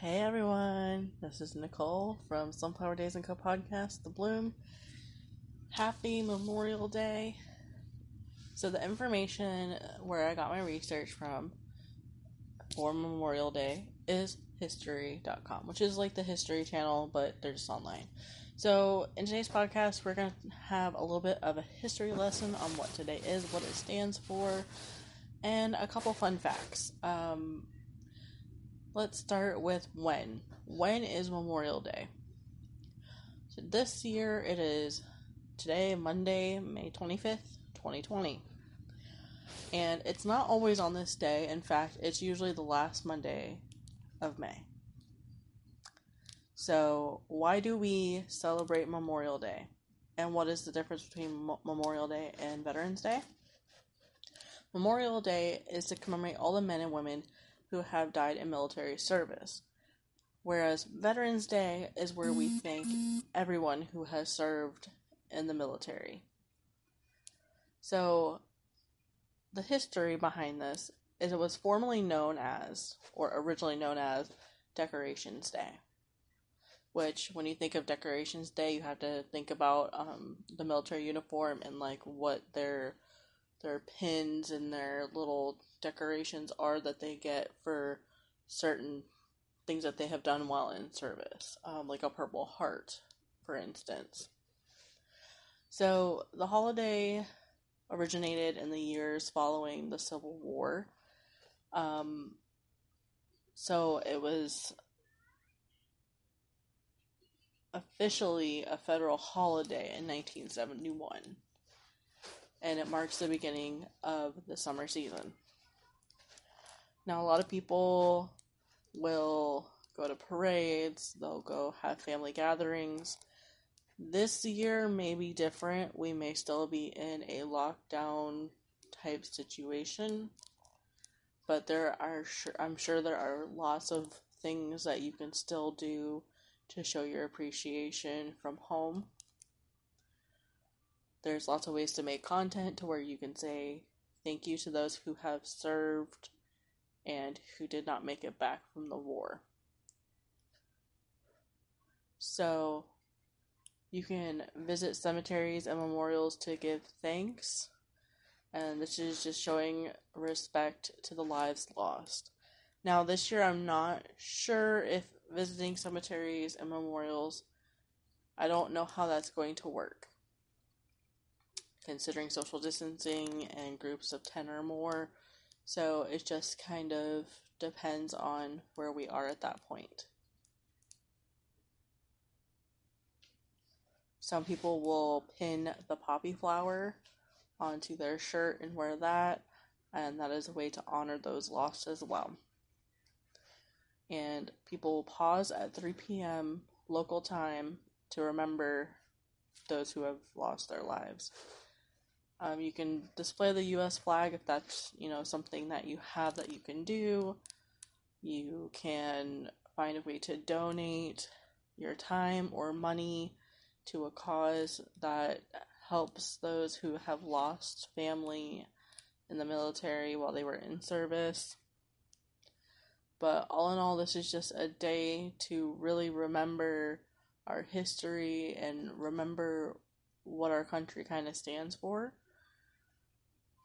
Hey everyone, this is Nicole from Sunflower Daze and Co podcast, The Bloom. Happy Memorial Day. So, the information where I got my research from for Memorial Day is history.com, which is like the history channel, but they're just online. So, in today's podcast, we're going to have a little bit of a history lesson on what today is, what it stands for, and a couple fun facts. Um, let's start with when. When is Memorial Day? So this year it is today, Monday, May 25th, 2020. And it's not always on this day. In fact, it's usually the last Monday of May. So, why do we celebrate Memorial Day? And what is the difference between Memorial Day and Veterans Day? Memorial Day is to commemorate all the men and women who have died in military service. Whereas Veterans Day is where we thank everyone who has served in the military. So, the history behind this is it was formerly known as, or originally known as, Decorations Day. Which, when you think of Decorations Day, you have to think about um, the military uniform and like what their their pins and their little decorations are that they get for certain things that they have done while in service, um, like a Purple Heart, for instance. So the holiday originated in the years following the Civil War. Um, so it was officially a federal holiday in 1971 and it marks the beginning of the summer season. Now, a lot of people will go to parades, they'll go have family gatherings. This year may be different. We may still be in a lockdown type situation, but there are I'm sure there are lots of things that you can still do to show your appreciation from home. There's lots of ways to make content to where you can say thank you to those who have served and who did not make it back from the war. So you can visit cemeteries and memorials to give thanks. And this is just showing respect to the lives lost. Now, this year, I'm not sure if visiting cemeteries and memorials, I don't know how that's going to work considering social distancing and groups of 10 or more. So it just kind of depends on where we are at that point. Some people will pin the poppy flower onto their shirt and wear that, and that is a way to honor those lost as well. And people will pause at 3 p.m. local time to remember those who have lost their lives. Um, you can display the U.S. flag if that's you know something that you have that you can do. You can find a way to donate your time or money to a cause that helps those who have lost family in the military while they were in service. But all in all, this is just a day to really remember our history and remember what our country kind of stands for.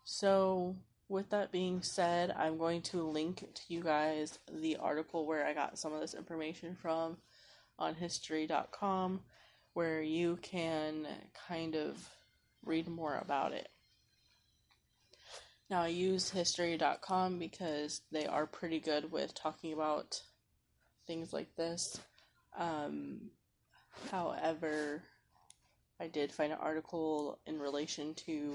So, with that being said, I'm going to link to you guys the article where I got some of this information from on history.com where you can kind of read more about it. Now, I use history.com because they are pretty good with talking about things like this. Um, however, I did find an article in relation to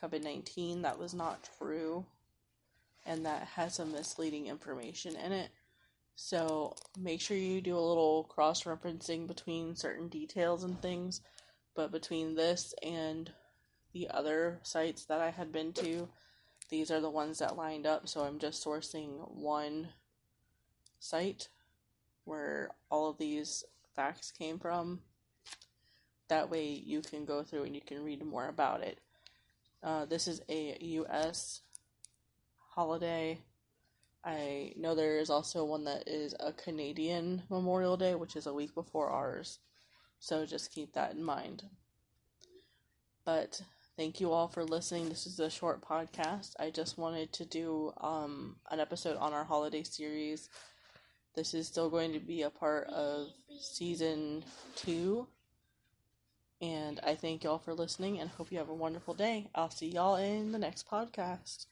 COVID 19 that was not true and that has some misleading information in it. So make sure you do a little cross referencing between certain details and things. But between this and the other sites that I had been to, these are the ones that lined up. So I'm just sourcing one site where all of these facts came from. That way you can go through and you can read more about it. Uh, this is a U.S. holiday. I know there is also one that is a Canadian Memorial Day, which is a week before ours. So just keep that in mind. But thank you all for listening. This is a short podcast. I just wanted to do um, an episode on our holiday series. This is still going to be a part of season two. And I thank y'all for listening and hope you have a wonderful day. I'll see y'all in the next podcast.